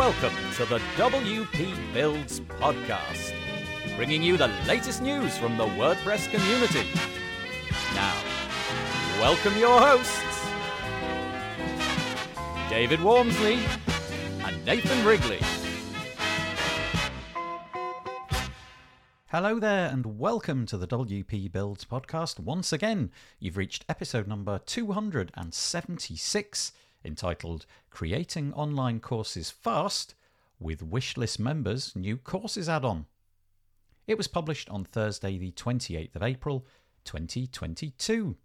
Welcome to the WP Builds podcast, bringing you the latest news from the WordPress community. Now, welcome your hosts, David Waumsley and Nathan Wrigley. Hello there, and welcome to the WP Builds podcast. Once again, you've reached episode number 276, entitled Creating Online Courses Fast with Wishlist Members New Courses Add on. It was published on Thursday, the 28th of April, 2022.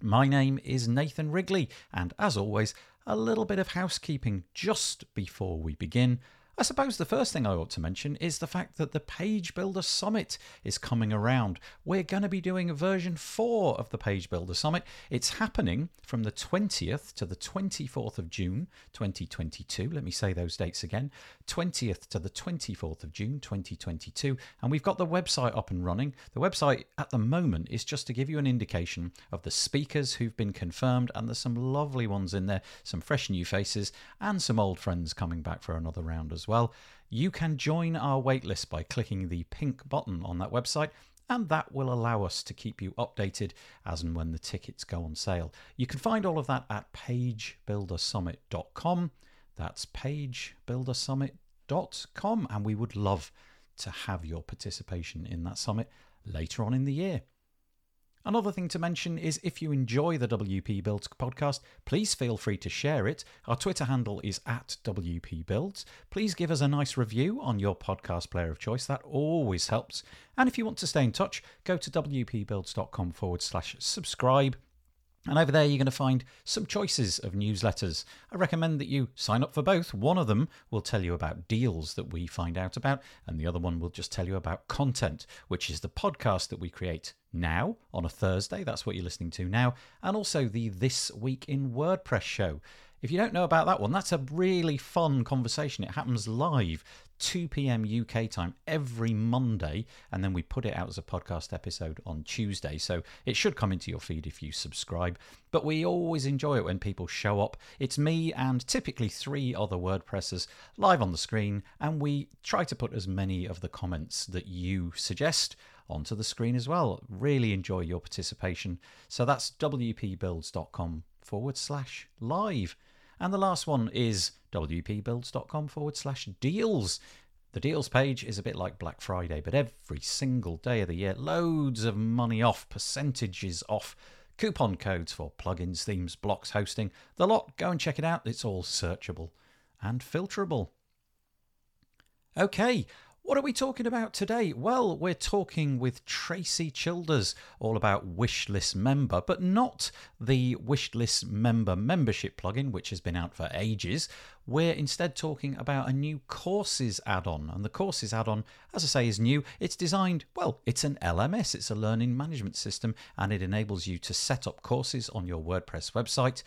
My name is Nathan Wrigley, and as always, a little bit of housekeeping just before we begin. I suppose the first thing I ought to mention is the fact that the Page Builder Summit is coming around. We're going to be doing a version 4 of the Page Builder Summit. It's happening from the 20th to the 24th of June 2022. Let me say those dates again 20th to the 24th of June 2022. And we've got the website up and running. The website at the moment is just to give you an indication of the speakers who've been confirmed, and there's some lovely ones in there, some fresh new faces, and some old friends coming back for another round as well. You can join our waitlist by clicking the pink button on that website, and that will allow us to keep you updated as and when the tickets go on sale. You can find all of that at pagebuildersummit.com. That's pagebuildersummit.com, and we would love to have your participation in that summit later on in the year. Another thing to mention is if you enjoy the WP Builds podcast, please feel free to share it. Our Twitter handle is at WP Builds. Please give us a nice review on your podcast player of choice. That always helps. And if you want to stay in touch, go to WPBuilds.com forward slash subscribe. And over there, you're going to find some choices of newsletters. I recommend that you sign up for both. One of them will tell you about deals that we find out about, and the other one will just tell you about content, which is the podcast that we create now on a Thursday. That's what you're listening to now. And also the This Week in WordPress show. If you don't know about that one, that's a really fun conversation. It happens live, 2 p.m. UK time every Monday, and then we put it out as a podcast episode on Tuesday. So it should come into your feed if you subscribe. But we always enjoy it when people show up. It's me and typically three other WordPressers live on the screen, and we try to put as many of the comments that you suggest onto the screen as well. Really enjoy your participation. So that's wpbuilds.com forward slash live. And the last one is wpbuilds.com forward slash deals. The deals page is a bit like Black Friday, but every single day of the year, loads of money off, percentages off, coupon codes for plugins, themes, blocks, hosting. The lot, go and check it out. It's all searchable and filterable. Okay, what are we talking about today? Well, we're talking with Tracy Childers all about Wishlist Member, but not the Wishlist Member membership plugin, which has been out for ages. We're instead talking about a new courses add on. And the courses add on, as I say, is new. It's designed, well, it's an LMS, it's a learning management system, and it enables you to set up courses on your WordPress website.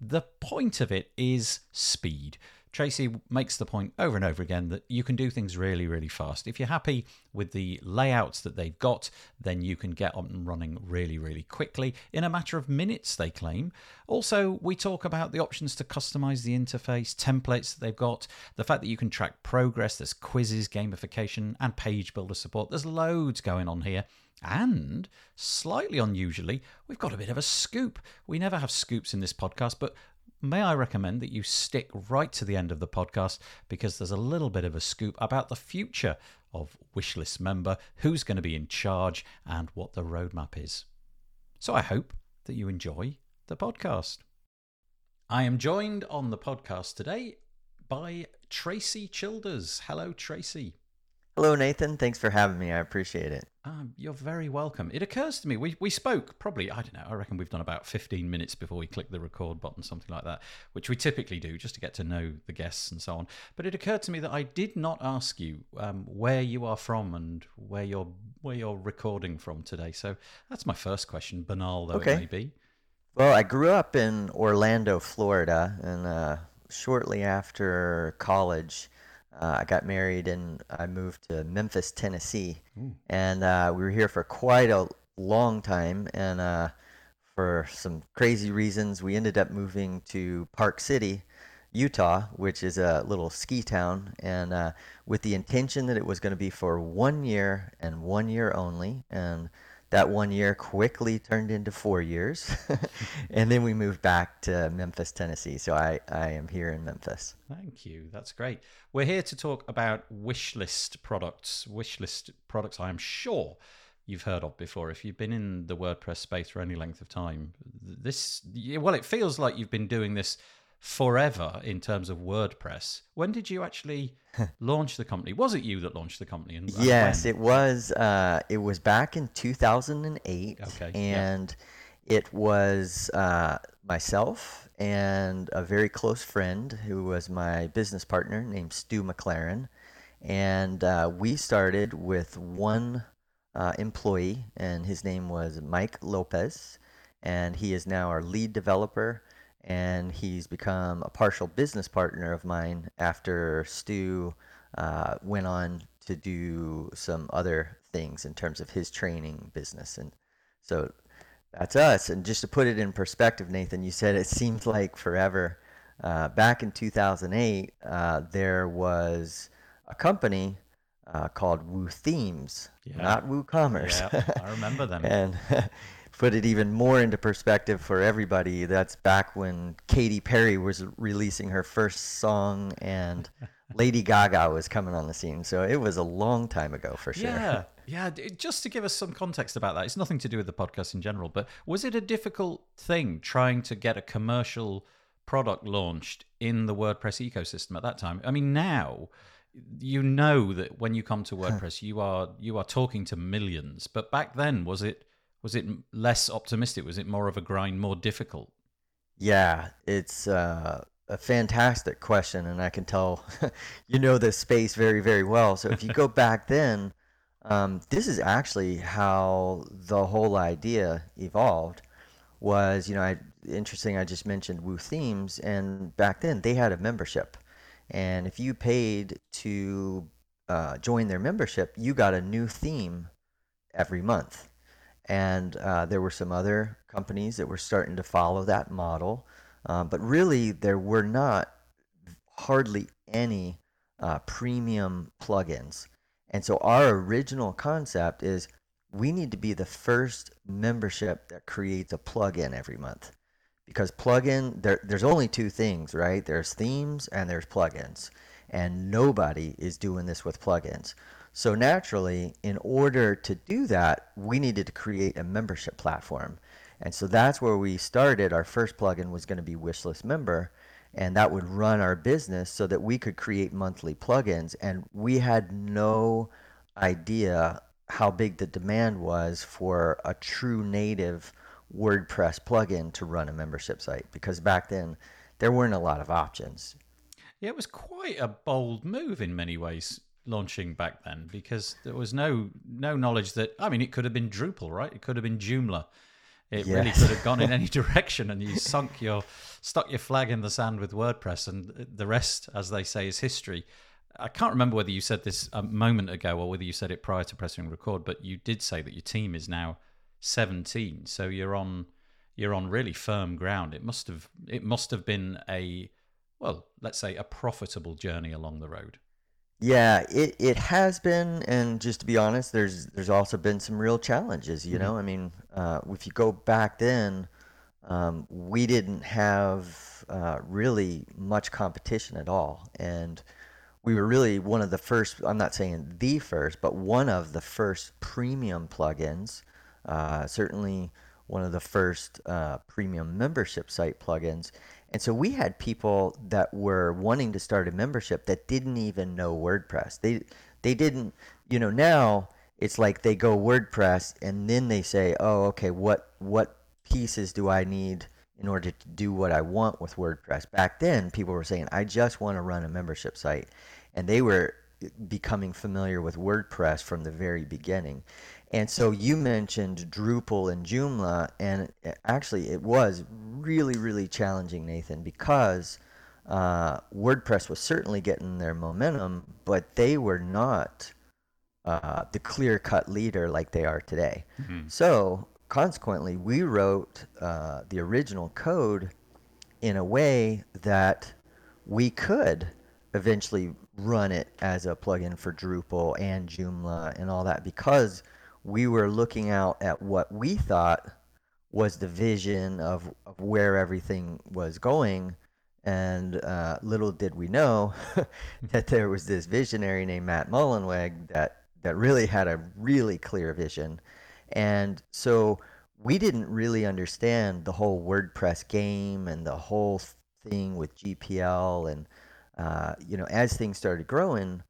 The point of it is speed. Tracy makes the point over and over again that you can do things really, really fast. If you're happy with the layouts that they've got, then you can get up and running really, really quickly in a matter of minutes, they claim. Also, we talk about the options to customize the interface, templates that they've got, the fact that you can track progress, there's quizzes, gamification, and page builder support. There's loads going on here. And slightly unusually, we've got a bit of a scoop. We never have scoops in this podcast, but may I recommend that you stick right to the end of the podcast because there's a little bit of a scoop about the future of Wishlist member, who's going to be in charge, and what the roadmap is. So I hope that you enjoy the podcast. I am joined on the podcast today by Tracy Childers. Hello, Tracy. Hello, Nathan. Thanks for having me. I appreciate it. Um, you're very welcome. It occurs to me, we, we spoke probably, I don't know, I reckon we've done about 15 minutes before we click the record button, something like that, which we typically do just to get to know the guests and so on. But it occurred to me that I did not ask you um, where you are from and where you're, where you're recording from today. So that's my first question, banal though okay. it may be. Well, I grew up in Orlando, Florida, and uh, shortly after college, uh, I got married and I moved to Memphis, Tennessee, Ooh. and uh, we were here for quite a long time. And uh, for some crazy reasons, we ended up moving to Park City, Utah, which is a little ski town, and uh, with the intention that it was going to be for one year and one year only. And that one year quickly turned into four years. and then we moved back to Memphis, Tennessee. So I, I am here in Memphis. Thank you. That's great. We're here to talk about wish list products. wish list products, I am sure you've heard of before. If you've been in the WordPress space for any length of time, this, well, it feels like you've been doing this forever in terms of WordPress. When did you actually launch the company? Was it you that launched the company? And, and yes, when? it was. Uh, it was back in 2008. Okay. And yeah. it was uh, myself and a very close friend who was my business partner named Stu McLaren. And uh, we started with one uh, employee, and his name was Mike Lopez. And he is now our lead developer and he's become a partial business partner of mine after Stu uh, went on to do some other things in terms of his training business. And so that's us. And just to put it in perspective, Nathan, you said it seems like forever. Uh, back in 2008, uh, there was a company uh, called Woo Themes, yeah. not WooCommerce. Yeah, I remember them. and put it even more into perspective for everybody, that's back when Katy Perry was releasing her first song and Lady Gaga was coming on the scene. So it was a long time ago for sure. Yeah. Yeah, just to give us some context about that, it's nothing to do with the podcast in general, but was it a difficult thing trying to get a commercial product launched in the WordPress ecosystem at that time? I mean, now you know that when you come to WordPress, you are you are talking to millions, but back then was it was it less optimistic? Was it more of a grind, more difficult? Yeah, it's uh, a fantastic question, and I can tell you know this space very, very well. So if you go back then, um, this is actually how the whole idea evolved. Was you know, I, interesting. I just mentioned Woo Themes, and back then they had a membership, and if you paid to uh, join their membership, you got a new theme every month and uh, there were some other companies that were starting to follow that model. Um, but really, there were not hardly any uh, premium plugins. And so, our original concept is we need to be the first membership that creates a plugin every month. Because plugin, there, there's only two things, right? There's themes and there's plugins. And nobody is doing this with plugins. So naturally, in order to do that, we needed to create a membership platform. And so that's where we started. Our first plugin was going to be Wishlist Member, and that would run our business so that we could create monthly plugins. And we had no idea how big the demand was for a true native WordPress plugin to run a membership site because back then there weren't a lot of options. Yeah, it was quite a bold move in many ways launching back then because there was no no knowledge that I mean it could have been Drupal, right? It could have been Joomla. It yes. really could have gone in any direction, and you sunk your stuck your flag in the sand with WordPress, and the rest, as they say, is history. I can't remember whether you said this a moment ago or whether you said it prior to pressing record, but you did say that your team is now 17, so you're on you're on really firm ground. It must have it must have been a well, let's say a profitable journey along the road. Yeah, it, it has been, and just to be honest, there's there's also been some real challenges. You mm-hmm. know, I mean, uh, if you go back then, um, we didn't have uh, really much competition at all, and we were really one of the first. I'm not saying the first, but one of the first premium plugins. Uh, certainly, one of the first uh, premium membership site plugins, and so we had people that were wanting to start a membership that didn't even know WordPress. They they didn't, you know, now it's like they go WordPress and then they say, "Oh, okay, what what pieces do I need in order to do what I want with WordPress?" Back then, people were saying, "I just want to run a membership site." And they were becoming familiar with WordPress from the very beginning. And so you mentioned Drupal and Joomla, and actually it was really, really challenging, Nathan, because uh, WordPress was certainly getting their momentum, but they were not uh, the clear cut leader like they are today. Mm-hmm. So consequently, we wrote uh, the original code in a way that we could eventually run it as a plugin for Drupal and Joomla and all that because we were looking out at what we thought was the vision of, of where everything was going. And uh, little did we know that there was this visionary named Matt Mullenweg that, that really had a really clear vision. And so we didn't really understand the whole WordPress game and the whole thing with GPL. And, uh, you know, as things started growing,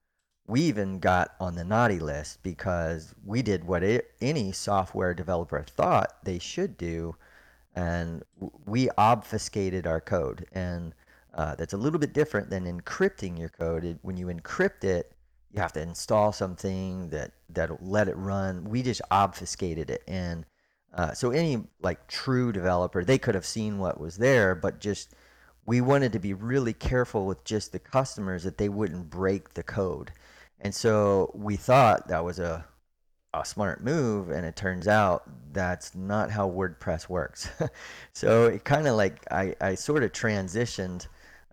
we even got on the naughty list because we did what it, any software developer thought they should do, and we obfuscated our code. And uh, that's a little bit different than encrypting your code. It, when you encrypt it, you have to install something that that'll let it run. We just obfuscated it, and uh, so any like true developer, they could have seen what was there, but just we wanted to be really careful with just the customers that they wouldn't break the code. And so we thought that was a, a smart move, and it turns out that's not how WordPress works. so it kind of like I, I sort of transitioned.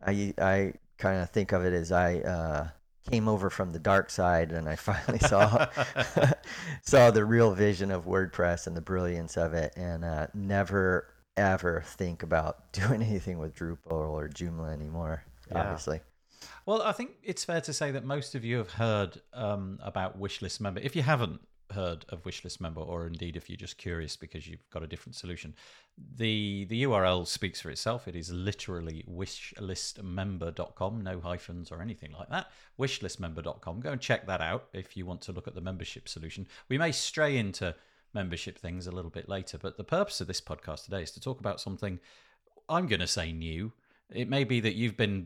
I, I kind of think of it as I uh, came over from the dark side and I finally saw saw the real vision of WordPress and the brilliance of it, and uh, never ever think about doing anything with Drupal or Joomla anymore. Yeah. Obviously. Well, I think it's fair to say that most of you have heard um, about Wishlist Member. If you haven't heard of Wishlist Member, or indeed if you're just curious because you've got a different solution, the the URL speaks for itself. It is literally wishlistmember.com, no hyphens or anything like that. Wishlistmember.com. Go and check that out if you want to look at the membership solution. We may stray into membership things a little bit later, but the purpose of this podcast today is to talk about something I'm going to say new. It may be that you've been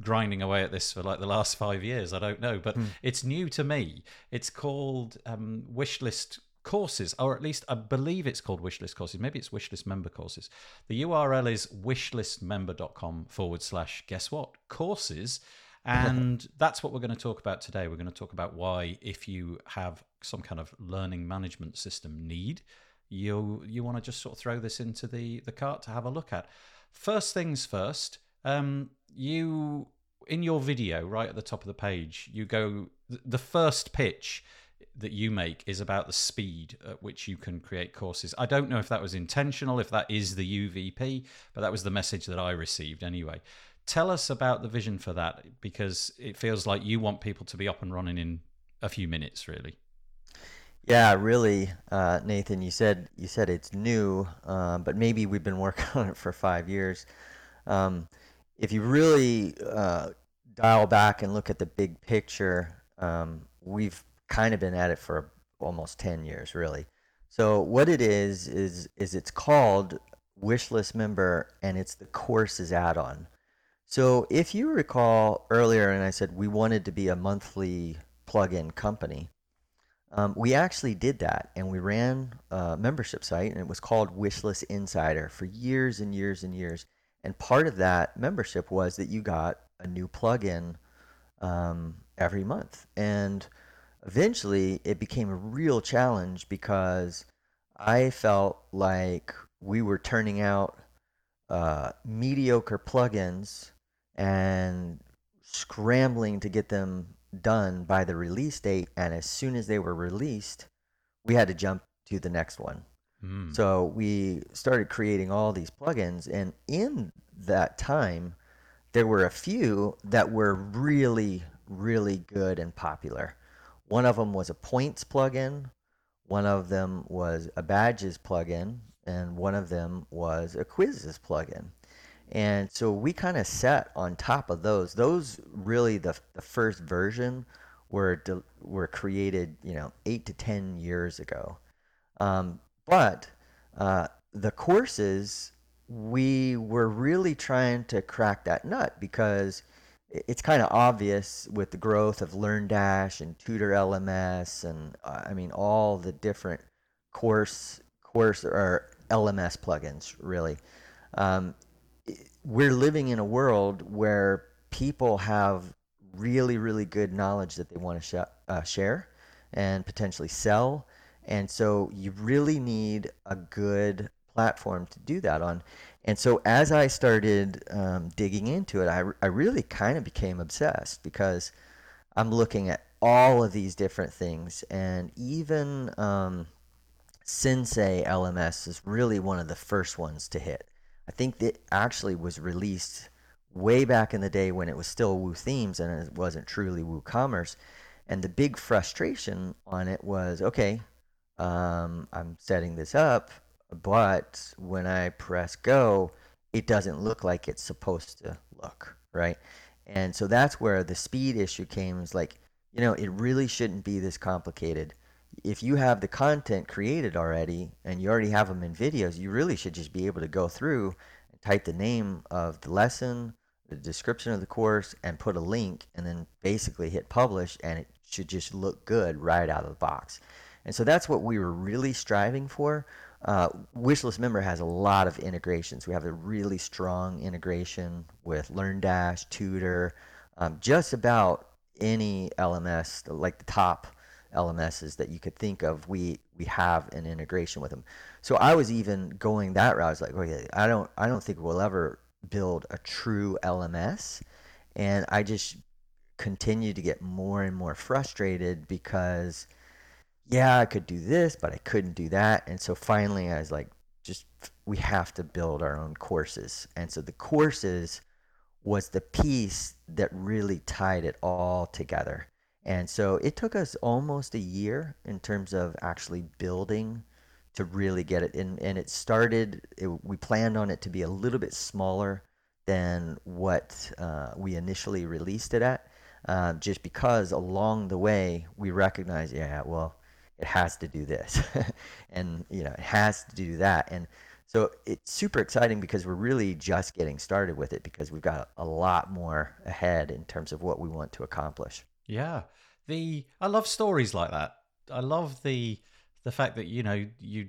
grinding away at this for like the last five years. I don't know, but mm. it's new to me. It's called um, Wishlist courses, or at least I believe it's called Wishlist courses. Maybe it's Wishlist member courses. The URL is wishlistmember.com forward slash guess what courses. And that's what we're going to talk about today. We're going to talk about why, if you have some kind of learning management system need, you you want to just sort of throw this into the the cart to have a look at. First things first, um, you in your video right at the top of the page, you go the first pitch that you make is about the speed at which you can create courses. I don't know if that was intentional, if that is the UVP, but that was the message that I received anyway. Tell us about the vision for that because it feels like you want people to be up and running in a few minutes, really. Yeah, really, uh, Nathan. You said you said it's new, uh, but maybe we've been working on it for five years. Um, if you really uh, dial back and look at the big picture, um, we've kind of been at it for almost 10 years, really. So what it is is is it's called Wishlist Member, and it's the courses add-on. So if you recall earlier, and I said we wanted to be a monthly plug-in company, um, we actually did that, and we ran a membership site, and it was called Wishlist Insider for years and years and years. And part of that membership was that you got a new plugin um, every month. And eventually it became a real challenge because I felt like we were turning out uh, mediocre plugins and scrambling to get them done by the release date. And as soon as they were released, we had to jump to the next one. Mm. So we started creating all these plugins, and in that time, there were a few that were really, really good and popular. One of them was a points plugin, one of them was a badges plugin, and one of them was a quizzes plugin. And so we kind of set on top of those. Those really the, the first version were de- were created, you know, eight to ten years ago. Um, but uh, the courses, we were really trying to crack that nut because it's kind of obvious with the growth of LearnDash and Tutor LMS and uh, I mean all the different course course or LMS plugins really. Um, we're living in a world where people have really really good knowledge that they want to sh- uh, share and potentially sell and so you really need a good platform to do that on. And so as I started um, digging into it, I, I really kind of became obsessed because I'm looking at all of these different things. And even um, Sensei LMS is really one of the first ones to hit. I think that actually was released way back in the day when it was still Woo Themes and it wasn't truly WooCommerce. And the big frustration on it was okay, um, I'm setting this up, but when I press go, it doesn't look like it's supposed to look, right? And so that's where the speed issue came. Is like, you know, it really shouldn't be this complicated. If you have the content created already and you already have them in videos, you really should just be able to go through and type the name of the lesson, the description of the course, and put a link, and then basically hit publish, and it should just look good right out of the box. And so that's what we were really striving for. Uh, Wishlist Member has a lot of integrations. We have a really strong integration with LearnDash, Tutor, um, just about any LMS, like the top LMSs that you could think of, we we have an integration with them. So I was even going that route. I was like, okay, I don't I don't think we'll ever build a true LMS, and I just continue to get more and more frustrated because yeah, I could do this, but I couldn't do that. And so finally, I was like, just we have to build our own courses. And so the courses was the piece that really tied it all together. And so it took us almost a year in terms of actually building to really get it in. And it started, it, we planned on it to be a little bit smaller than what uh, we initially released it at, uh, just because along the way we recognized, yeah, well, it has to do this. And you know it has to do that. And so it's super exciting because we're really just getting started with it because we've got a lot more ahead in terms of what we want to accomplish. Yeah. The i love stories like that. I love the the fact that you know you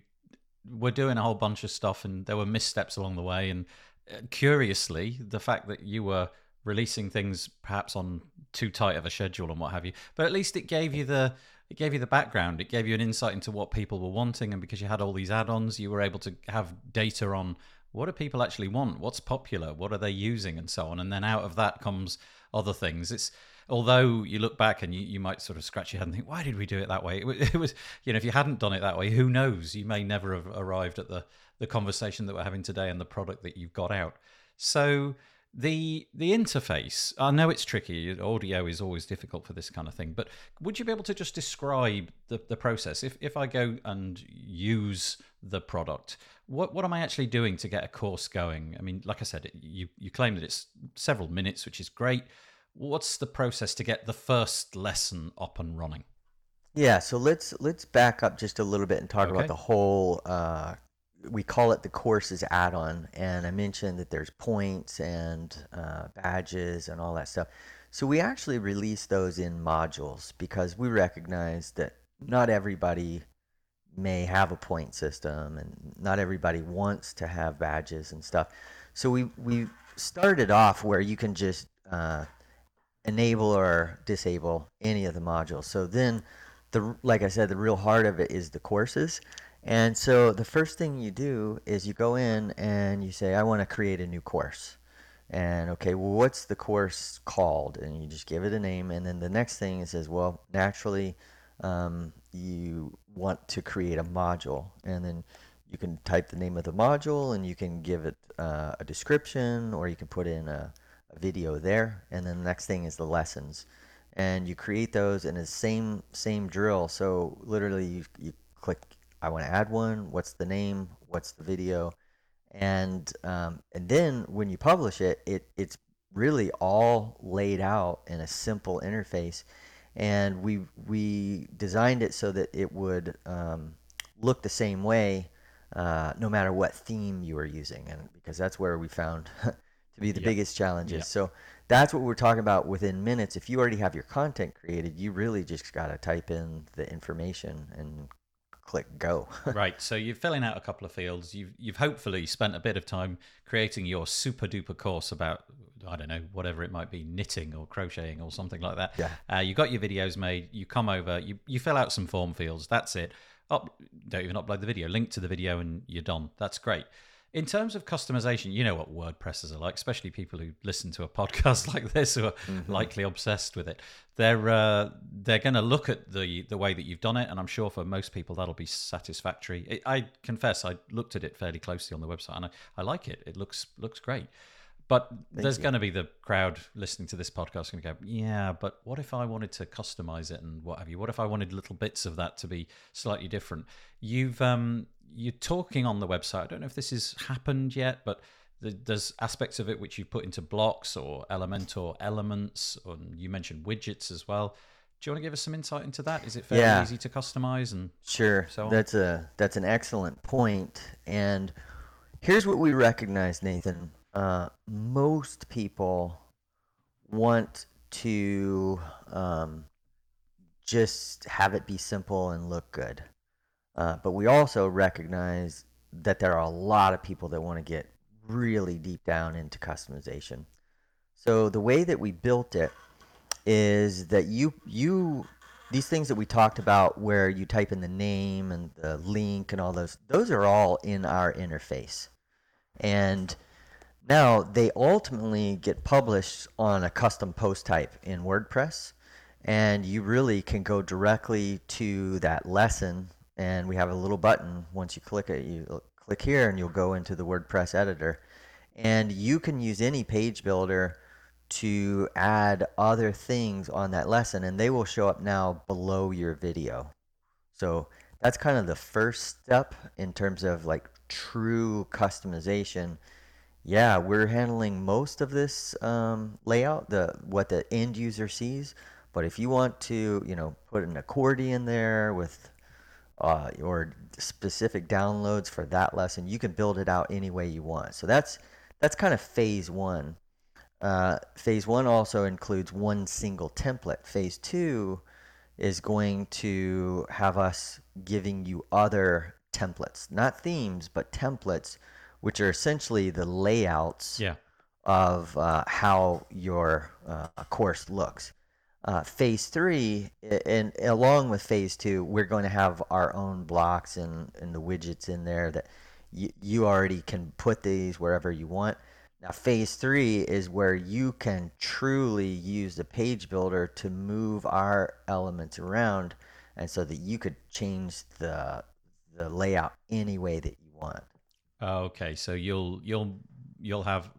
were doing a whole bunch of stuff and there were missteps along the way. And uh, curiously the fact that you were releasing things perhaps on too tight of a schedule and what have you but at least it gave you the it gave you the background. It gave you an insight into what people were wanting and because you had all these add-ons you were able to have data on what do people actually want? What's popular? What are they using? And so on. And then out of that comes other things. It's although you look back and you, you might sort of scratch your head and think why did we do it that way? It was, it was you know if you hadn't done it that way who knows? You may never have arrived at the the conversation that we're having today and the product that you've got out. So the the interface i know it's tricky audio is always difficult for this kind of thing but would you be able to just describe the, the process? If, if i go and use the product what what am i actually doing to get a course going? I mean like i said you you claim that it's several minutes which is great. What's the process to get the first lesson up and running? Yeah so let's let's back up just a little bit and talk okay. about the whole uh, we call it the courses add-on and i mentioned that there's points and uh, badges and all that stuff. So we actually release those in modules because we recognize that not everybody may have a point system and not everybody wants to have badges and stuff. So we we started off where you can just uh, enable or disable any of the modules. So then the like i said the real heart of it is the courses and so the first thing you do is you go in and you say, I want to create a new course. And okay, well, what's the course called? And you just give it a name. And then the next thing it says, well, naturally, um, you want to create a module. And then you can type the name of the module and you can give it uh, a description or you can put in a, a video there. And then the next thing is the lessons. And you create those in the same same drill. So literally, you, you click I want to add one. What's the name? What's the video? And um, and then when you publish it, it it's really all laid out in a simple interface. And we we designed it so that it would um, look the same way, uh, no matter what theme you were using, and because that's where we found to be the yep. biggest challenges. Yep. So that's what we're talking about within minutes. If you already have your content created, you really just got to type in the information and click go. right. So you're filling out a couple of fields. You've you've hopefully spent a bit of time creating your super duper course about I don't know whatever it might be knitting or crocheting or something like that. Yeah. Uh, you got your videos made. You come over. You you fill out some form fields. That's it. Up. Don't even upload the video. Link to the video and you're done. That's great. In terms of customization, you know what WordPressers are like, especially people who listen to a podcast like this who are mm-hmm. likely obsessed with it. They're uh, they're going to look at the the way that you've done it, and I'm sure for most people that'll be satisfactory. It, I confess, I looked at it fairly closely on the website, and I, I like it. It looks looks great. But Thank there's going to be the crowd listening to this podcast going to go, yeah, but what if I wanted to customize it and what have you? What if I wanted little bits of that to be slightly different? You've um, you're talking on the website. I don't know if this has happened yet, but there's aspects of it which you put into blocks or Elementor elements, and you mentioned widgets as well. Do you want to give us some insight into that? Is it fairly yeah. easy to customize and sure? So on? that's a that's an excellent point. And here's what we recognize, Nathan. Uh, most people want to um, just have it be simple and look good. Uh, but we also recognize that there are a lot of people that want to get really deep down into customization. So the way that we built it is that you you these things that we talked about where you type in the name and the link and all those those are all in our interface. And now they ultimately get published on a custom post type in WordPress and you really can go directly to that lesson and we have a little button. Once you click it, you click here and you'll go into the WordPress editor. And you can use any page builder to add other things on that lesson, and they will show up now below your video. So that's kind of the first step in terms of like true customization. Yeah, we're handling most of this um, layout, the what the end user sees. But if you want to, you know, put an accordion there with uh, or specific downloads for that lesson, you can build it out any way you want. So that's that's kind of phase one. Uh, phase one also includes one single template. Phase two is going to have us giving you other templates, not themes, but templates, which are essentially the layouts yeah. of uh, how your uh, course looks. Uh, phase three, and along with phase two, we're going to have our own blocks and, and the widgets in there that you, you already can put these wherever you want. Now, phase three is where you can truly use the page builder to move our elements around, and so that you could change the the layout any way that you want. Okay, so you'll you'll you'll have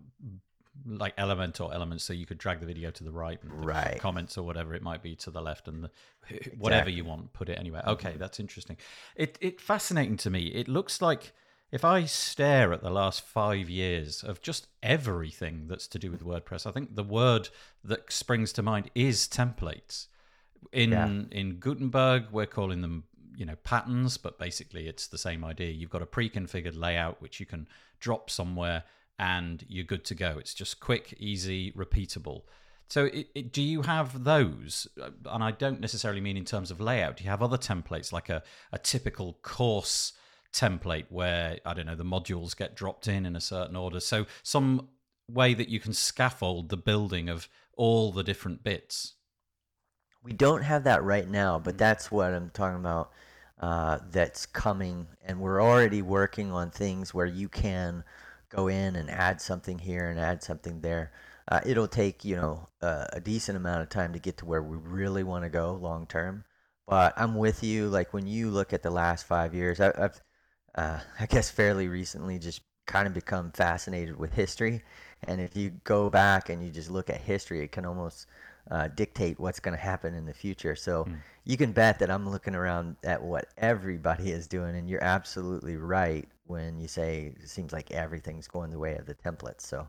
like Elementor elements, so you could drag the video to the right, and right. comments or whatever it might be to the left, and the, exactly. whatever you want, put it anywhere. Okay, mm-hmm. that's interesting. It it fascinating to me. It looks like if I stare at the last five years of just everything that's to do with WordPress, I think the word that springs to mind is templates. In yeah. in Gutenberg, we're calling them you know patterns, but basically it's the same idea. You've got a pre-configured layout which you can drop somewhere and you're good to go. It's just quick, easy, repeatable. So, it, it, do you have those? Uh, and I don't necessarily mean in terms of layout. Do you have other templates like a, a typical course template where, I don't know, the modules get dropped in in a certain order? So, some way that you can scaffold the building of all the different bits? We don't have that right now, but that's what I'm talking about. Uh, that's coming, and we're already working on things where you can go in and add something here and add something there. Uh, it'll take you know uh, a decent amount of time to get to where we really want to go long term. But I'm with you. Like when you look at the last five years, I, have uh, I guess fairly recently just kind of become fascinated with history. And if you go back and you just look at history, it can almost uh, dictate what's going to happen in the future. So mm. you can bet that I'm looking around at what everybody is doing, and you're absolutely right when you say it seems like everything's going the way of the templates. So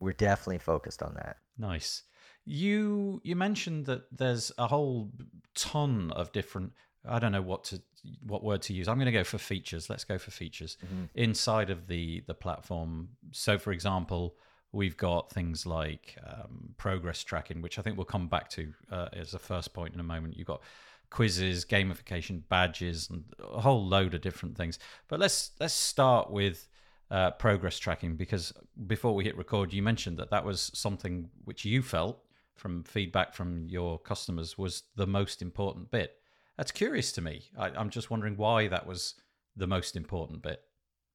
we're definitely focused on that. Nice. You you mentioned that there's a whole ton of different I don't know what to what word to use. I'm going to go for features. Let's go for features mm-hmm. inside of the the platform. So for example, we've got things like um, progress tracking, which I think we'll come back to uh, as a first point in a moment. You've got quizzes, gamification, badges, and a whole load of different things. But let's let's start with uh, progress tracking because before we hit record, you mentioned that that was something which you felt from feedback from your customers was the most important bit. That's curious to me. I, I'm just wondering why that was the most important bit.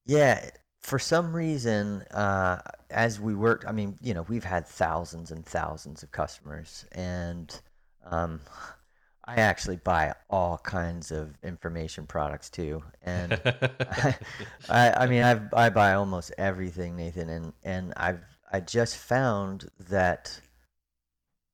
Yeah, for some reason, uh, as we worked, I mean, you know, we've had thousands and thousands of customers, and um, I actually buy all kinds of information products too, and I, I, I mean, I've, I buy almost everything, Nathan, and and I've I just found that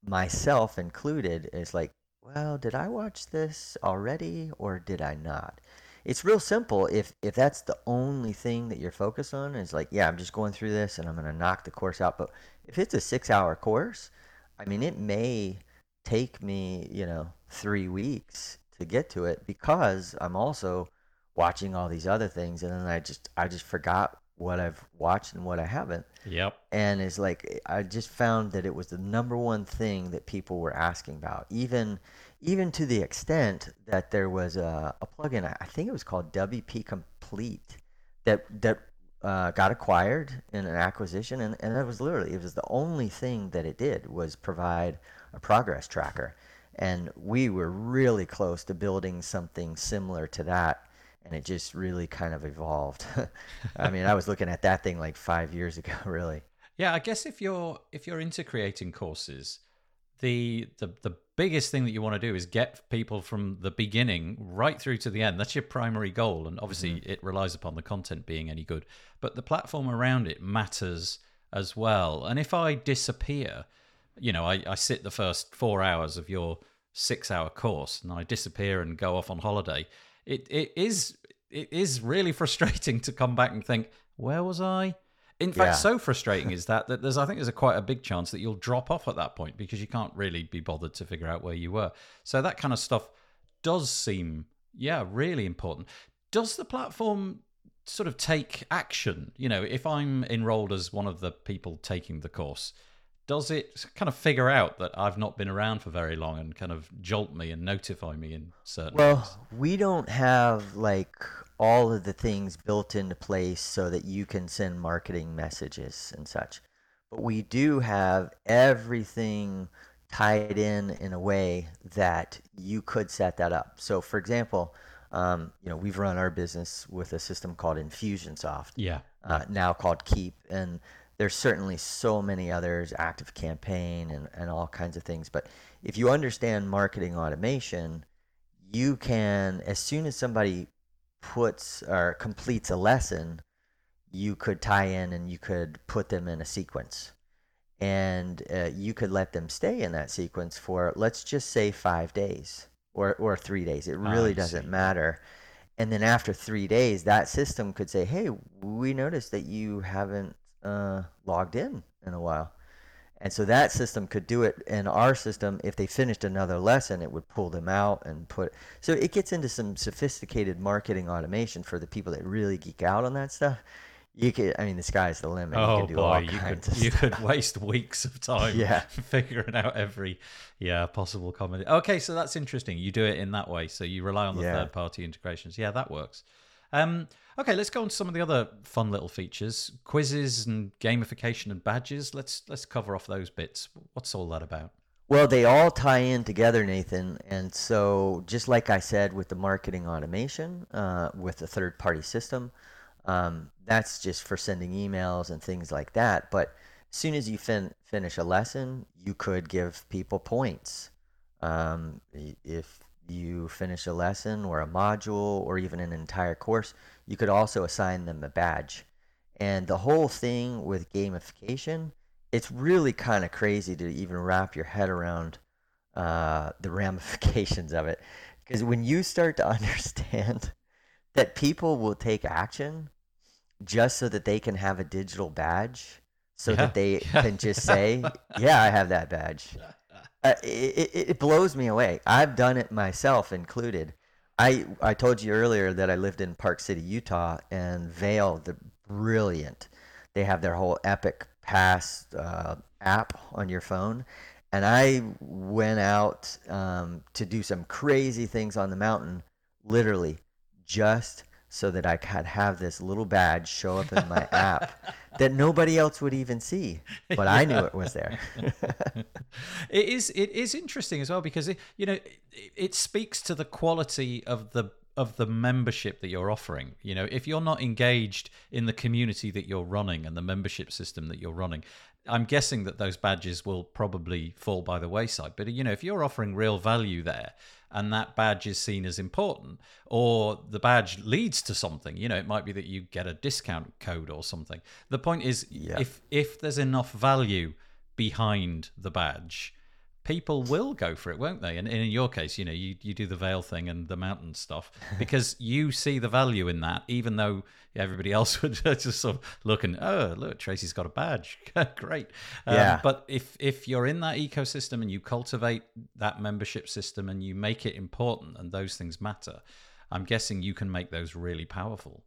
myself included is like, well, did I watch this already or did I not? It's real simple if if that's the only thing that you're focused on is like, yeah, I'm just going through this and I'm going to knock the course out, but if it's a 6-hour course, I mean, it may take me, you know, 3 weeks to get to it because I'm also watching all these other things and then I just I just forgot what I've watched and what I haven't. Yep. And it's like I just found that it was the number one thing that people were asking about. Even even to the extent that there was a, a plugin, I think it was called WP Complete, that that uh, got acquired in an acquisition, and, and that was literally it was the only thing that it did was provide a progress tracker, and we were really close to building something similar to that and it just really kind of evolved. I mean, I was looking at that thing like five years ago, really. Yeah, I guess if you're if you're into creating courses, the the the biggest thing that you want to do is get people from the beginning right through to the end. That's your primary goal, and obviously mm-hmm. it relies upon the content being any good. But the platform around it matters as well. And if I disappear, you know, I, I sit the first four hours of your six hour course and I disappear and go off on holiday it it is it is really frustrating to come back and think, where was I? In fact, yeah. so frustrating is that that there's I think there's a quite a big chance that you'll drop off at that point because you can't really be bothered to figure out where you were. So that kind of stuff does seem yeah really important. Does the platform sort of take action? You know, if I'm enrolled as one of the people taking the course, does it kind of figure out that I've not been around for very long and kind of jolt me and notify me in certain Well, ways? we don't have like all of the things built into place so that you can send marketing messages and such. But we do have everything tied in in a way that you could set that up. So, for example, um, you know, we've run our business with a system called Infusionsoft. Yeah. Uh, now called Keap, and there's certainly so many others, Active Campaign and, and all kinds of things. But if you understand marketing automation, you can, as soon as somebody puts or completes a lesson, you could tie in and you could put them in a sequence. And uh, you could let them stay in that sequence for, let's just say, five days or, or three days. It really doesn't matter. And then after three days, that system could say, hey, we noticed that you haven't uh, logged in in a while. And so that system could do it. And our system, if they finished another lesson, it would pull them out and put. So it gets into some sophisticated marketing automation for the people that really geek out on that stuff. You could, I mean, the sky's the limit. Oh you boy, you could you could waste weeks of time, yeah. figuring out every yeah possible comedy. Okay, so that's interesting. You do it in that way, so you rely on the yeah. third party integrations. Yeah, that works. Um, okay, let's go on to some of the other fun little features: quizzes and gamification and badges. Let's let's cover off those bits. What's all that about? Well, they all tie in together, Nathan. And so, just like I said with the marketing automation, uh, with the third party system, um, that's just for sending emails and things like that. But as soon as you fin- finish a lesson, you could give people points. Um, if you finish a lesson or a module or even an entire course, you could also assign them a badge. And the whole thing with gamification, it's really kind of crazy to even wrap your head around uh, the ramifications of it. Because when you start to understand that people will take action just so that they can have a digital badge, so yeah. that they can just say, Yeah, I have that badge. Uh, it, it blows me away. I've done it myself included. I I told you earlier that I lived in Park City, Utah, and Vail, the brilliant. They have their whole Epic Pass uh, app on your phone, and I went out um, to do some crazy things on the mountain, literally just so that I could have this little badge show up in my app that nobody else would even see, but I knew it was there. it is it is interesting as well because it, you know it, it, speaks to the quality of the of the membership that you're offering. You know, if you're not engaged in the community that you're running and the membership system that you're running, I'm guessing that those badges will probably fall by the wayside. But you know, if you're offering real value there and that badge is seen as important or the badge leads to something, you know, it might be that you get a discount code or something. The point is Yeah. if if there's enough value behind the badge, people will go for it, won't they? And, and in your case, you know, you, you do the Vail thing and the mountain stuff because you see the value in that, even though everybody else would just sort of look and oh, look, Tracy's got a badge, great. Um, Yeah. But if if you're in that ecosystem and you cultivate that membership system and you make it important and those things matter, I'm guessing you can make those really powerful.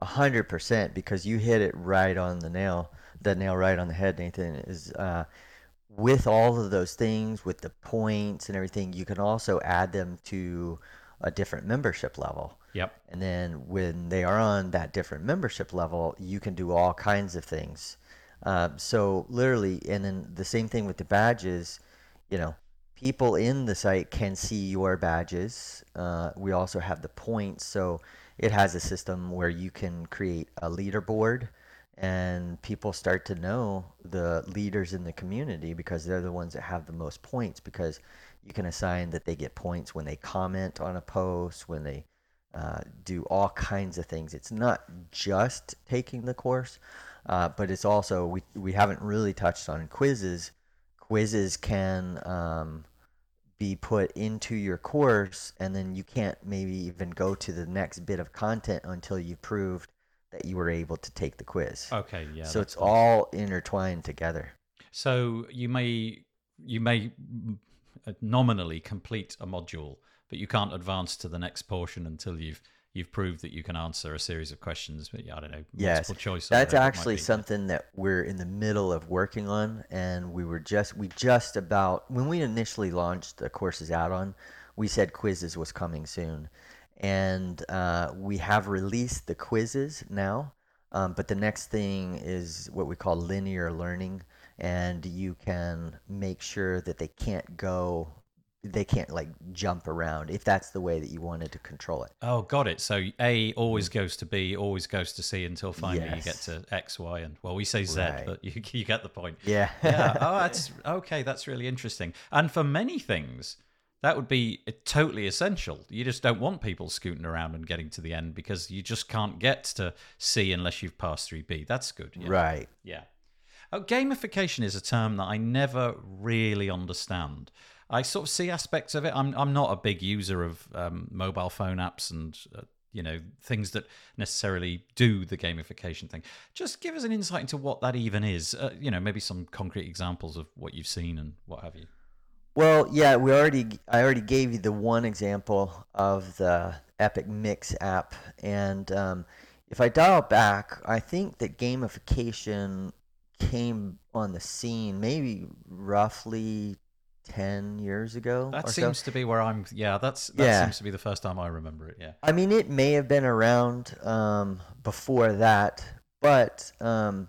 A hundred percent, because you hit it right on the nail, the nail right on the head, Nathan. Is uh, with all of those things, with the points and everything, you can also add them to a different membership level. Yep. And then when they are on that different membership level, you can do all kinds of things. Uh, so literally, and then the same thing with the badges. You know, people in the site can see your badges. Uh, we also have the points, so it has a system where you can create a leaderboard, and people start to know the leaders in the community because they're the ones that have the most points. Because you can assign that they get points when they comment on a post, when they uh, do all kinds of things. It's not just taking the course, uh, but it's also we we haven't really touched on quizzes. Quizzes can um, be put into your course, and then you can't maybe even go to the next bit of content until you've proved that you were able to take the quiz. Okay. Yeah. so it's all intertwined together. So you may you may nominally complete a module, but you can't advance to the next portion until you've you've proved that you can answer a series of questions. But yeah, I don't know, Yes, multiple choice. That's whatever it might actually something that we're in the middle of working on, and we were just we just about when we initially launched the courses out on, we said quizzes was coming soon, and uh, we have released the quizzes now. Um, but the next thing is what we call linear learning, and you can make sure that they can't go, they can't like jump around if that's the way that you wanted to control it. Oh, got it. So A always goes to B, always goes to C until finally you get to X, Y, and well, we say Z, Right. but you you get the point. Yeah. yeah. Oh, that's okay. That's really interesting. And for many things, that would be uh, totally essential. You just don't want people scooting around and getting to the end because you just can't get to C unless you've passed through B. That's good. Yeah. right. Yeah. Oh, gamification is a term that I never really understand. I sort of see aspects of it. I'm I'm not a big user of um, mobile phone apps and uh, you know things that necessarily do the gamification thing. Just give us an insight into what that even is. Uh, you know, maybe some concrete examples of what you've seen and what have you. Well, yeah, we already I already gave you the one example of the Epic Mix app, and um, if I dial back, I think that gamification came on the scene maybe roughly ten years ago. That or so. seems to be where I'm. Yeah, that's that Yeah. seems to be the first time I remember it. Yeah. I mean, it may have been around um, before that, but um,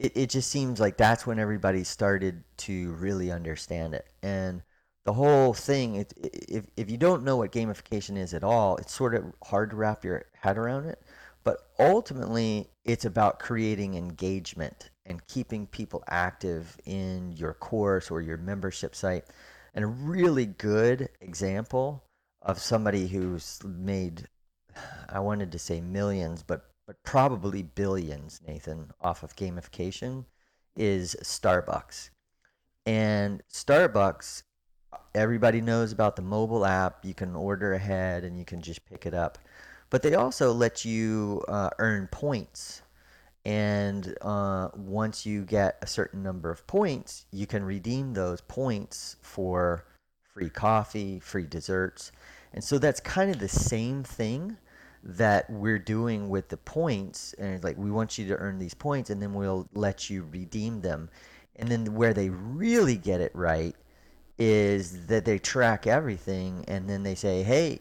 it, it just seems like that's when everybody started to really understand it. And the whole thing, it, if, if you don't know what gamification is at all, it's sort of hard to wrap your head around it. But ultimately, it's about creating engagement and keeping people active in your course or your membership site. And a really good example of somebody who's made, I wanted to say millions, but but probably billions, Nathan, off of gamification, is Starbucks. And Starbucks, everybody knows about the mobile app. You can order ahead and you can just pick it up. But they also let you uh, earn points. And uh, once you get a certain number of points, you can redeem those points for free coffee, free desserts. And so that's kind of the same thing that we're doing with the points. And it's like, we want you to earn these points and then we'll let you redeem them. And then where they really get it right is that they track everything and then they say, hey,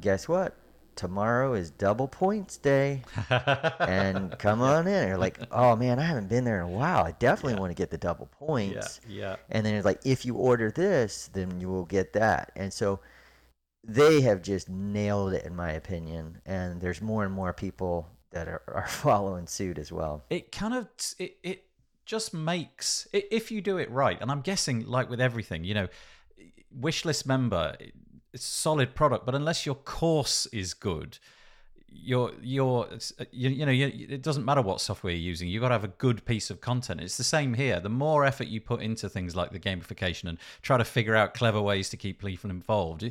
guess what? Tomorrow is double points day and come on in. You're like, oh man, I haven't been there in a while. I definitely want to get the double points Yeah. points. Yeah. And then it's like, if you order this, then you will get that. And so they have just nailed it in my opinion and there's more and more people that are, are following suit as well. It kind of it, it just makes if you do it right and i'm guessing like with everything you know wishlist member it's a solid product but unless your course is good your your you're uh, you, you know you, it doesn't matter what software you're using you've got to have a good piece of content. It's the same here. The more effort you put into things like the gamification and try to figure out clever ways to keep people involved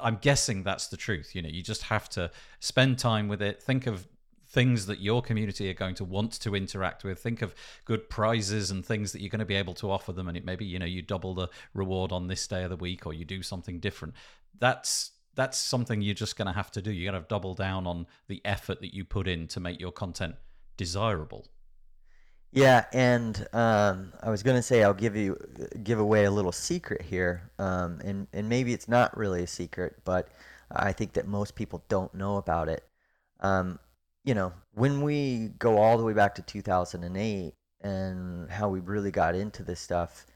i'm guessing that's the truth you know you just have to spend time with it think of things that your community are going to want to interact with think of good prizes and things that you're going to be able to offer them and it maybe you know you double the reward on this day of the week or you do something different that's that's something you're just going to have to do. You're going to double down on the effort that you put in to make your content desirable. Yeah, and um, I was gonna say I'll give you give away a little secret here, um, and and maybe it's not really a secret, but I think that most people don't know about it. Um, you know, when we go all the way back to 2008 and how we really got into this stuff,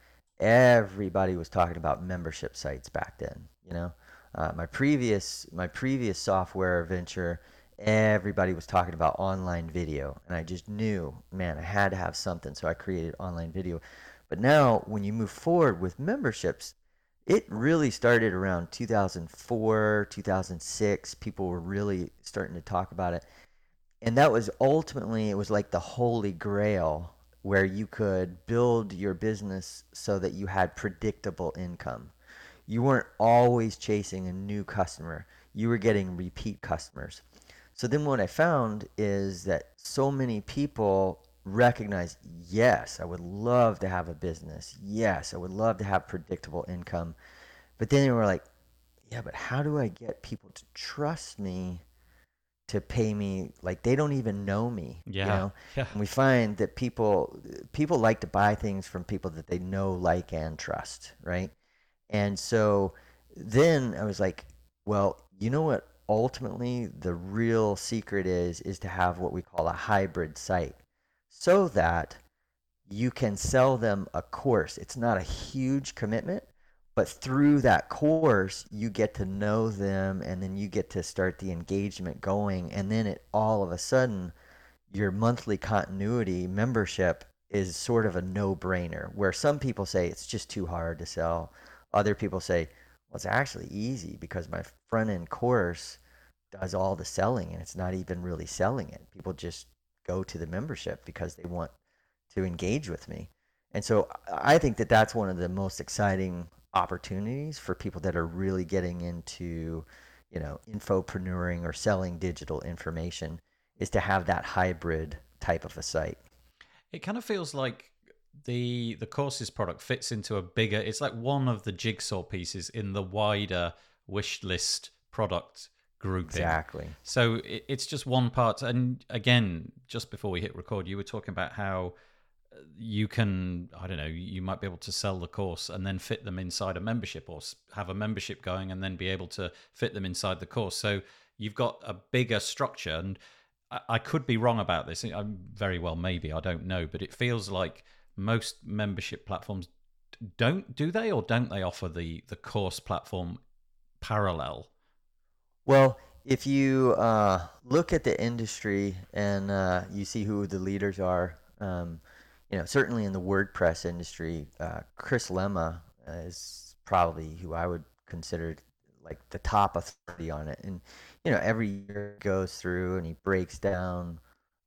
everybody was talking about membership sites back then. You know, uh, my previous my previous software venture, everybody was talking about online video, and I just knew, man, I had to have something, so I created online video. But now, when you move forward with memberships, it really started around 2004, 2006. People were really starting to talk about it, and that was ultimately it was like the holy grail where you could build your business so that you had predictable income you weren't always chasing a new customer you were getting repeat customers so then what i found is that so many people recognize yes i would love to have a business. Yes i would love to have predictable income. But then they were like yeah but how do i get people to trust me to pay me? Like they don't even know me Yeah, you know? Yeah. and we find that people people like to buy things from people that they know like and trust right? And so then I was like, well, you know what ultimately the real secret is is to have what we call a hybrid site so that you can sell them a course. It's not a huge commitment, but through that course you get to know them and then you get to start the engagement going and then it all of a sudden your monthly continuity membership is sort of a no-brainer where some people say it's just too hard to sell other people say, well, it's actually easy because my front end course does all the selling and it's not even really selling it. People just go to the membership because they want to engage with me. And so I think that that's one of the most exciting opportunities for people that are really getting into, you know, infopreneuring or selling digital information is to have that hybrid type of a site. It kind of feels like the the courses product fits into a bigger it's like one of the jigsaw pieces in the wider wish list product grouping Exactly. so it, it's just one part and again just before we hit record you were talking about how uh, you can i don't know you might be able to sell the course and then fit them inside a membership or have a membership going and then be able to fit them inside the course so you've got a bigger structure and I- I could be wrong about this. I'm very well, maybe I don't know, but it feels like most membership platforms don't do they or don't they offer the the course platform parallel? Well, if you uh, look at the industry and uh, you see who the leaders are, um, you know, certainly in the WordPress industry, uh, Chris Lema is probably who I would consider like the top authority on it. And you know, every year goes through and he breaks down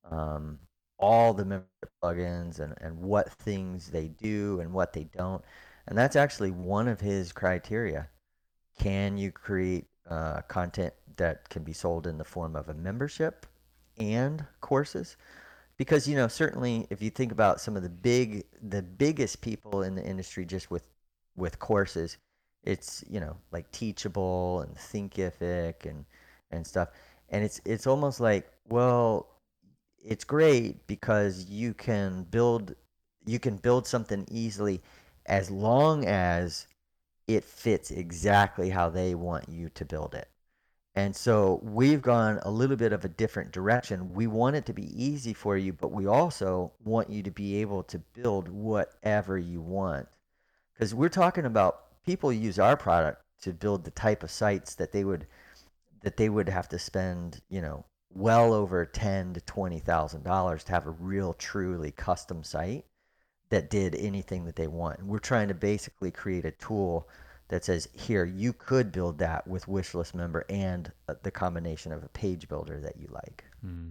um, all the membership plugins and, and what things they do and what they don't. And that's actually one of his criteria. Can you create uh, content that can be sold in the form of a membership and courses? Because you know, certainly, if you think about some of the big, the biggest people in the industry, just with with courses, it's you know like Teachable and Thinkific and and stuff, and it's it's almost like well, it's great because you can build you can build something easily as long as it fits exactly how they want you to build it. And so we've gone a little bit of a different direction. We want it to be easy for you, but we also want you to be able to build whatever you want. Because we're talking about people use our product to build the type of sites that they would that they would have to spend, you know, well over ten to twenty thousand dollars to have a real, truly custom site that did anything that they want. We're trying to basically create a tool that says, here, you could build that with wishlist member and uh, the combination of a page builder that you like. Hmm.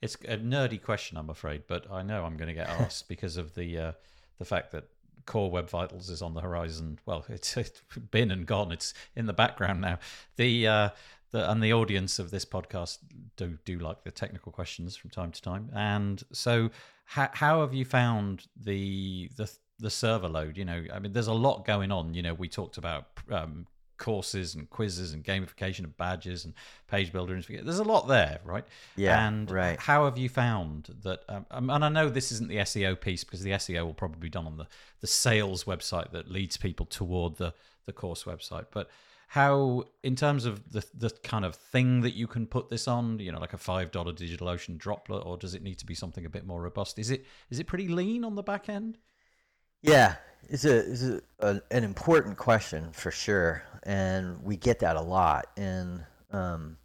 It's a nerdy question, I'm afraid, but I know I'm going to get asked because of the uh, the fact that Core Web Vitals is on the horizon. Well, it's, it's been and gone. It's in the background now. The uh, the, and the audience of this podcast do do like the technical questions from time to time. And so, how how have you found the the the server load? You know, I mean, there's a lot going on. You know, we talked about um, courses and quizzes and gamification of badges and page builder and there's a lot there right yeah and right how have you found that um, um and i know this isn't the seo piece because the seo will probably be done on the the sales website that leads people toward the the course website but how in terms of the the kind of thing that you can put this on you know like a five dollar digitalocean droplet or does it need to be something a bit more robust? Is it is it pretty lean on the back end? Yeah it's a, it's a, a an important question for sure and we get that a lot. And um,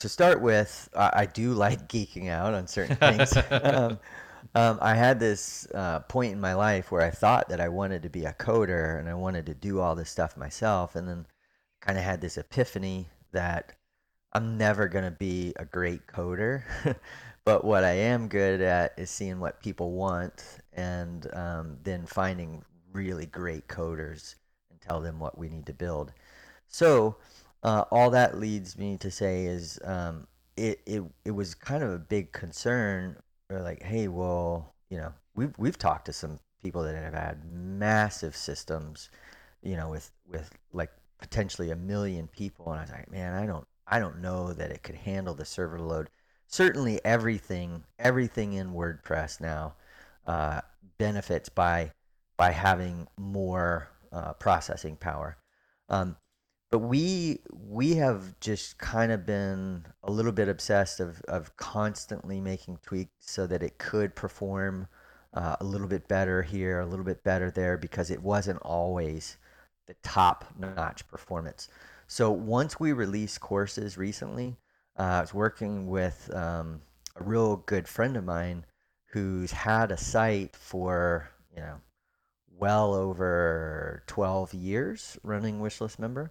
to start with I, I, do like geeking out on certain things. Um, um, I had this uh, point in my life where I thought that I wanted to be a coder and I wanted to do all this stuff myself, and then kind of had this epiphany that I'm never going to be a great coder. but what I am good at is seeing what people want and um, then finding really great coders and tell them what we need to build. So, uh, all that leads me to say is um, it, it, it was kind of a big concern are like, hey, well, you know, we've we've talked to some people that have had massive systems, you know, with with like potentially a million people, and I was like, man, I don't I don't know that it could handle the server load. Certainly, everything everything in WordPress now uh, benefits by by having more uh, processing power. Um, but we we have just kind of been a little bit obsessed of of constantly making tweaks so that it could perform uh, a little bit better here, a little bit better there, because it wasn't always the top notch performance. So once we released courses recently, uh, I was working with um, a real good friend of mine who's had a site for you know well over 12 years running wishlist member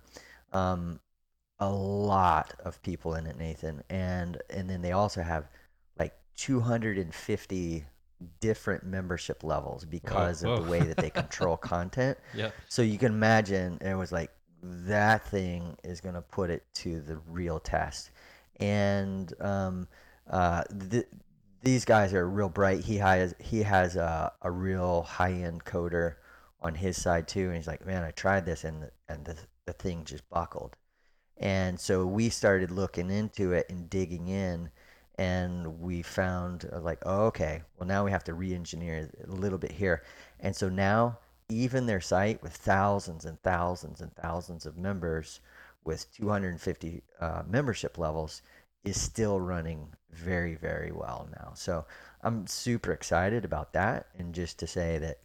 um, a lot of people in it, Nathan, and and then they also have like 250 different membership levels because whoa, whoa. of the way that they control content. Yeah. So you can imagine it was like that thing is going to put it to the real test, and um, uh, th- these guys are real bright. He has he has a, a real high end coder on his side too, and he's like, man, I tried this and and the the thing just buckled. And so we started looking into it and digging in, and we found uh, like, oh, okay, well now we have to re-engineer a little bit here. And so now even their site with thousands and thousands and thousands of members with 250 uh, membership levels is still running very very well now so i'm super excited about that and just to say that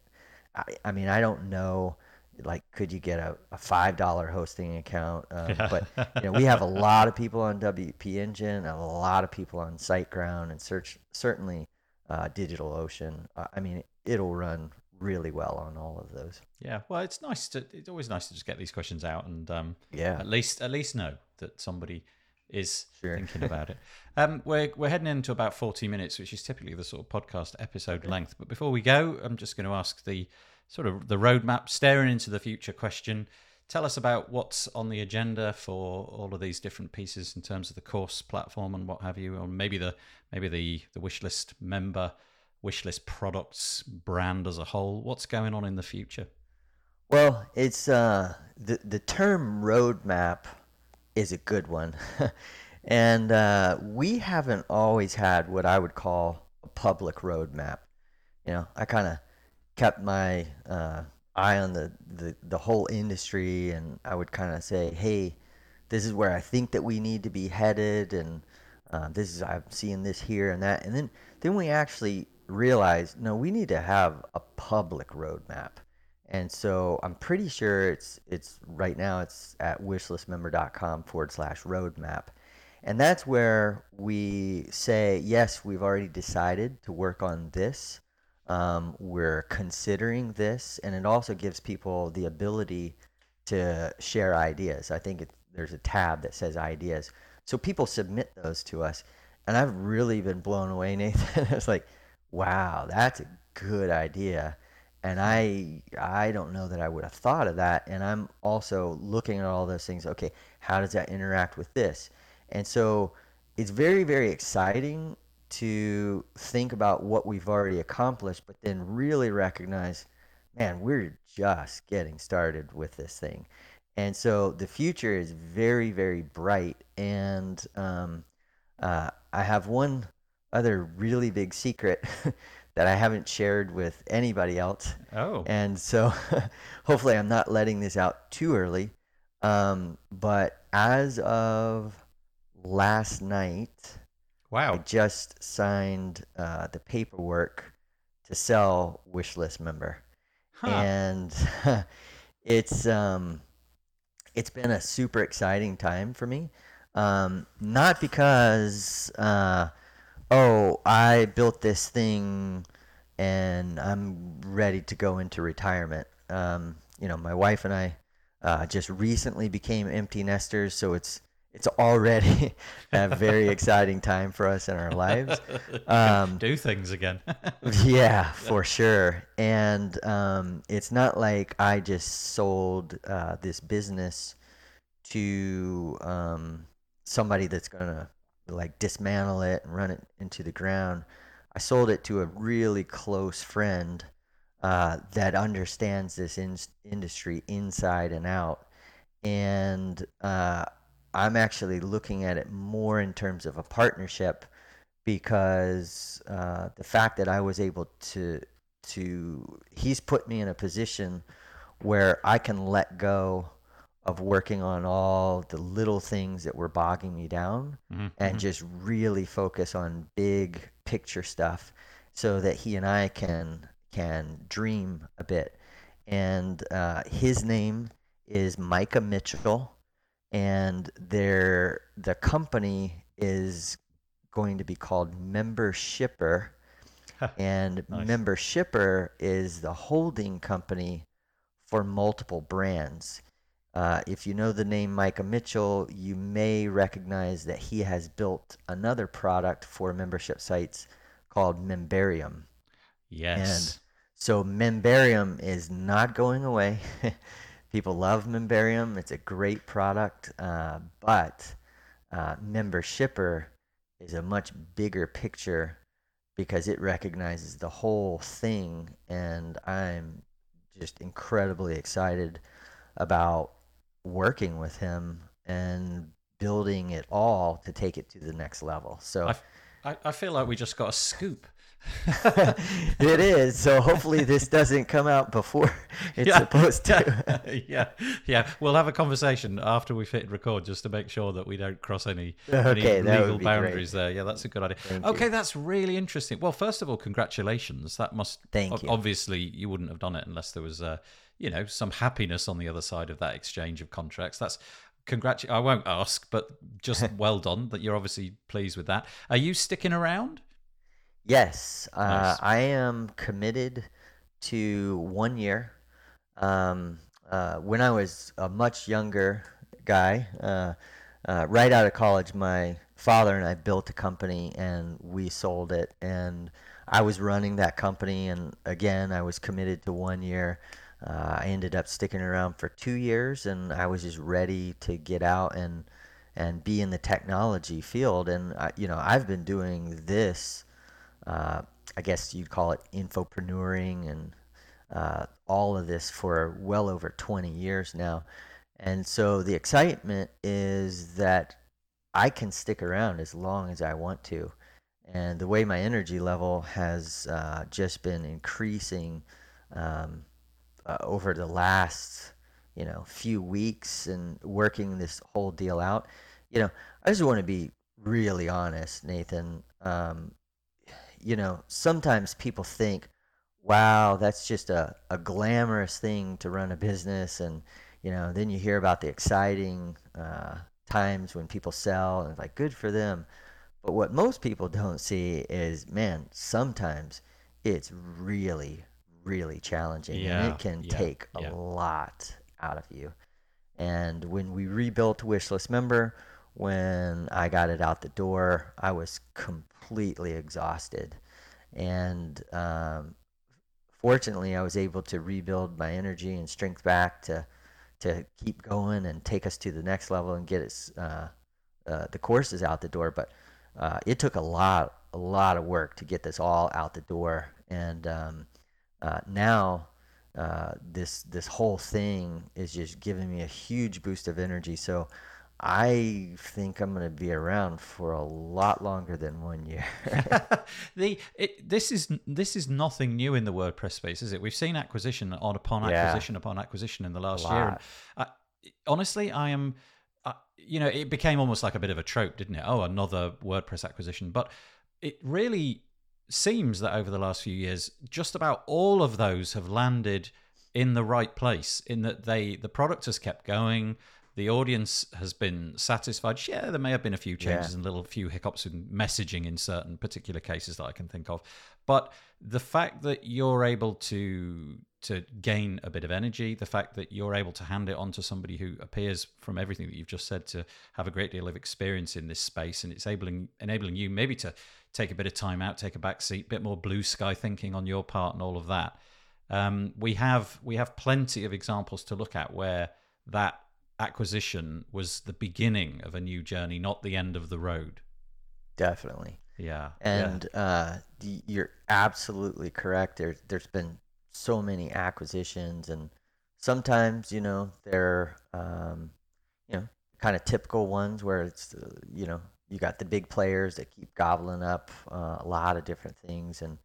i, I mean i don't know like could you get a, a five dollar hosting account um, yeah. but you know we have a lot of people on wp engine a lot of people on siteground and search certainly uh, digitalocean uh, i mean it'll run really well on all of those yeah well it's nice to it's always nice to just get these questions out and um, yeah at least at least know that somebody is sure. thinking about it. Um, we're we're heading into about forty minutes, which is typically the sort of podcast episode length. But before we go, I'm just going to ask the sort of the roadmap, staring into the future question. Tell us about what's on the agenda for all of these different pieces in terms of the course platform and what have you, or maybe the maybe the the wishlist member, wishlist products brand as a whole. What's going on in the future? Well, it's uh, the the term roadmap is a good one, and uh, we haven't always had what I would call a public roadmap. You know, I kind of kept my uh, eye on the, the, the whole industry, and I would kind of say, hey, this is where I think that we need to be headed, and uh, this is I'm seeing this here and that, and then then we actually realized no, we need to have a public roadmap, And so I'm pretty sure it's it's right now it's at wishlistmember.com forward slash roadmap. And that's where we say, yes, we've already decided to work on this. Um, we're considering this, and it also gives people the ability to share ideas. I think it, there's a tab that says ideas. So people submit those to us. And I've really been blown away, Nathan. it's like, wow, that's a good idea. And I I don't know that I would have thought of that. And I'm also looking at all those things. Okay, how does that interact with this? And so it's very, very exciting to think about what we've already accomplished, but then really recognize, man, we're just getting started with this thing. And so the future is very, very bright. And um, uh, I have one other really big secret that I haven't shared with anybody else. Oh. And so hopefully I'm not letting this out too early. Um, but as of last night, I Wow. just signed uh, the paperwork to sell Wishlist member Huh. and it's um it's been a super exciting time for me um not because uh oh i built this thing and i'm ready to go into retirement um you know my wife and i uh, just recently became empty nesters so it's it's already a very exciting time for us in our lives um, Do things again. yeah, for sure. And um, it's not like I just sold uh, this business to um, somebody that's gonna like dismantle it and run it into the ground. I sold it to a really close friend uh, that understands this in- industry inside and out, and uh, I'm actually looking at it more in terms of a partnership because uh, the fact that I was able to to he's put me in a position where I can let go of working on all the little things that were bogging me down Mhm, and mhm. just really focus on big picture stuff so that he and I can can dream a bit and uh, his name is Micah Mitchell and their the company is going to be called Membershipper, and Nice. Membershipper is the holding company for multiple brands. Uh, if you know the name Micah Mitchell, you may recognize that he has built another product for membership sites called Memberium. Yes. So Memberium is not going away. People love Memberium. It's a great product, uh, but uh, Membershipper is a much bigger picture because it recognizes the whole thing, and I'm just incredibly excited about working with him and building it all to take it to the next level. So I, I, I feel like we just got a scoop. it is. So hopefully this doesn't come out before it's Yeah. supposed to. yeah, yeah. We'll have a conversation after we've hit record just to make sure that we don't cross any, Okay, any legal be great. boundaries there. Yeah, that's a good idea. Thank you. okay, that's really interesting. Well, first of all, congratulations. That must Thank you. Obviously, you wouldn't have done it unless there was, uh, you know, some happiness on the other side of that exchange of contracts. That's congrat I won't ask, but just well done that you're obviously pleased with that. Are you sticking around? Yes, uh, Nice. I am committed to one year. Um, uh, when I was a much younger guy, uh, uh, right out of college, my father and I built a company and we sold it. And I was running that company. And again, I was committed to one year. Uh, I ended up sticking around for two years and I was just ready to get out and and be in the technology field. And, I, you know, I've been doing this uh, I guess you'd call it infopreneuring and uh, all of this for well over 20 years now. And so the excitement is that I can stick around as long as I want to. And the way my energy level has uh, just been increasing um, uh, over the last, you know, few weeks and working this whole deal out. You know, I just want to be really honest, Nathan. Um, you know, sometimes people think, wow, that's just a, a glamorous thing to run a business. And, you know, then you hear about the exciting uh, times when people sell and it's like, good for them. But what most people don't see is, man, sometimes it's really, really challenging. and it can yeah, take a lot out of you. And when we rebuilt Wishlist Member, when I got it out the door, I was completely exhausted. And um, fortunately, I was able to rebuild my energy and strength back to to keep going and take us to the next level and get us uh, uh, the courses out the door. But uh, it took a lot, a lot of work to get this all out the door. And um, uh, now uh, this this whole thing is just giving me a huge boost of energy. So I think I'm going to be around for a lot longer than one year. the it, this is this is nothing new in the WordPress space, is it? We've seen acquisition on upon Yeah. acquisition upon acquisition in the last year. And. I, honestly, I am. Uh, you know, it became almost like a bit of a trope, didn't it? Oh, another WordPress acquisition, but it really seems that over the last few years, just about all of those have landed in the right place. In that they the product has kept going. The audience has been satisfied. Yeah, there may have been a few changes Yeah. and little few hiccups in messaging in certain particular cases that I can think of, but the fact that you're able to to gain a bit of energy, the fact that you're able to hand it on to somebody who appears from everything that you've just said to have a great deal of experience in this space, and it's enabling enabling you maybe to take a bit of time out, take a back seat, bit more blue sky thinking on your part, and all of that. Um, we have we have plenty of examples to look at where that acquisition was the beginning of a new journey, not the end of the road. Definitely. Yeah, And uh, you're absolutely correct. There, there's been so many acquisitions, and sometimes, you know, they're, um, you know, kind of typical ones where it's, uh, you know, you got the big players that keep gobbling up uh, a lot of different things. And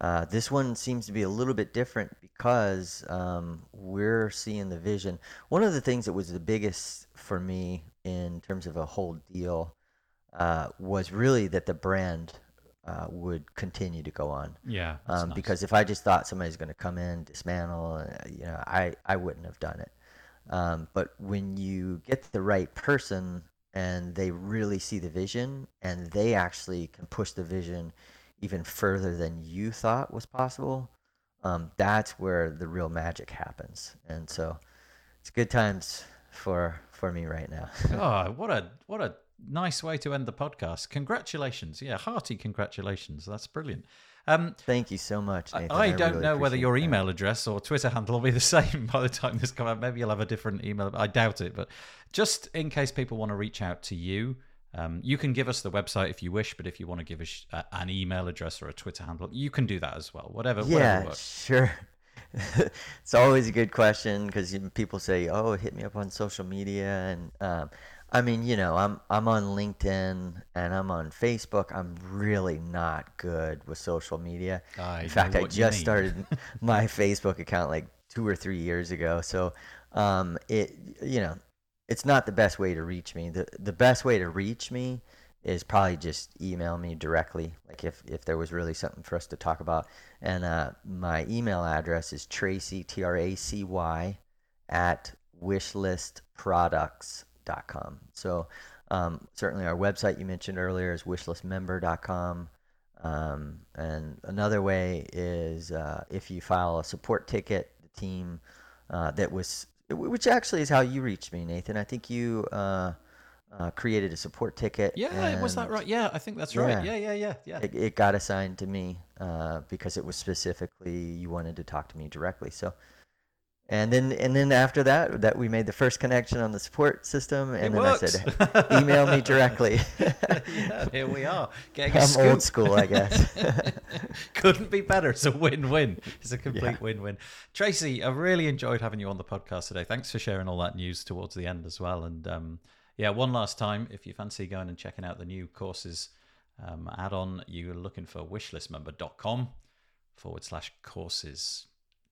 uh, this one seems to be a little bit different because um, we're seeing the vision. One of the things that was the biggest for me in terms of a whole deal uh, was really that the brand uh, would continue to go on. yeah, Um, nice. Because if I just thought somebody's going to come in, dismantle, uh, you know, I, I wouldn't have done it. Um, but when you get the right person and they really see the vision and they actually can push the vision even further than you thought was possible, um, that's where the real magic happens. And so it's good times for for me right now. oh, what a what a nice way to end the podcast. Congratulations. Yeah, hearty congratulations. That's brilliant. Um, Thank you so much, I- Nathan. I don't really know whether your that. email address or Twitter handle will be the same by the time this comes out. Maybe you'll have a different email. I doubt it, but just in case people want to reach out to you, um, you can give us the website if you wish. But if you want to give us uh, an email address or a Twitter handle, you can do that as well. Whatever, whatever Yeah, works. sure. it's always a good question because people say, "Oh, hit me up on social media," and um, I mean, you know, I'm I'm on LinkedIn and I'm on Facebook. I'm really not good with social media. I In fact, I just started my Facebook account like two or three years ago. So, um, it you know, it's not the best way to reach me. the The best way to reach me is probably just email me directly. Like if if there was really something for us to talk about, and uh, my email address is Tracy T R A C Y at wishlistproducts.com. So um, certainly our website you mentioned earlier is wishlistmember.com. Um, and another way is uh, if you file a support ticket, the team uh, that was, which actually is how you reached me, Nathan. I think you uh, uh, created a support ticket. Yeah, was that right? Yeah, I think that's right. Yeah. Yeah, yeah, yeah, yeah. It, it got assigned to me uh, because it was specifically you wanted to talk to me directly. So, and then and then after that, that we made the first connection on the support system, and It then works. I said, email me directly. yeah, here we are. Getting a I'm scoop. old school, I guess. Couldn't be better. It's a win-win. It's a complete Yeah. win-win. Tracy, I really enjoyed having you on the podcast today. Thanks for sharing all that news towards the end as well. And um, yeah, one last time, if you fancy going and checking out the new courses um, add-on, you're looking for wishlistmember.com forward slash courses.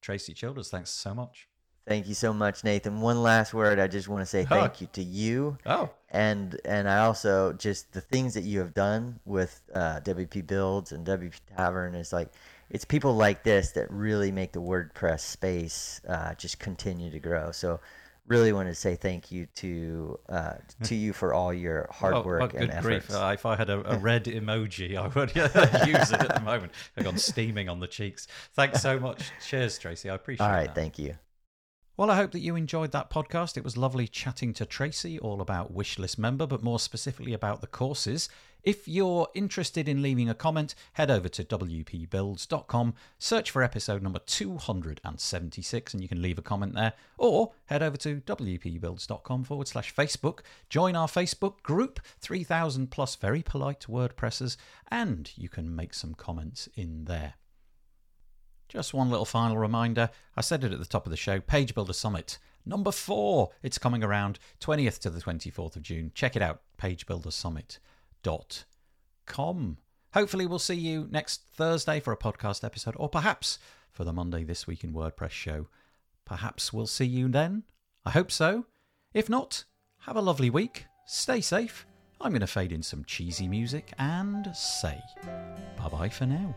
Tracy Childers, thanks so much. Thank you so much, Nathan. One last word. I just want to say thank you to you, Oh, and and I also just the things that you have done with uh, WP Builds and WP Tavern is like it's people like this that really make the WordPress space uh, just continue to grow. So really want to say thank you to uh, to you for all your hard Oh, work oh, and good grief. efforts. Uh, if I had a, a red emoji, I would use it at the moment. I've gone steaming on the cheeks. Thanks so much. Cheers, Tracy. I appreciate it. all right, that. thank you. Well, I hope that you enjoyed that podcast. It was lovely chatting to Tracy all about Wishlist Member, but more specifically about the courses. If you're interested in leaving a comment, head over to wpbuilds.com, search for episode number 276, and you can leave a comment there. Or head over to wpbuilds.com forward slash Facebook, join our Facebook group, 3,000 plus very polite WordPressers, and you can make some comments in there. Just one little final reminder I said it at the top of the show Page Builder Summit. Number four. It's coming around 20th to the 24th of June. Check it out, pagebuildersummit.com. Hopefully, we'll see you next Thursday for a podcast episode, or perhaps for the Monday This Week in WordPress show. Perhaps we'll see you then. I hope so. If not, have a lovely week. Stay safe. I'm going to fade in some cheesy music and say bye bye for now.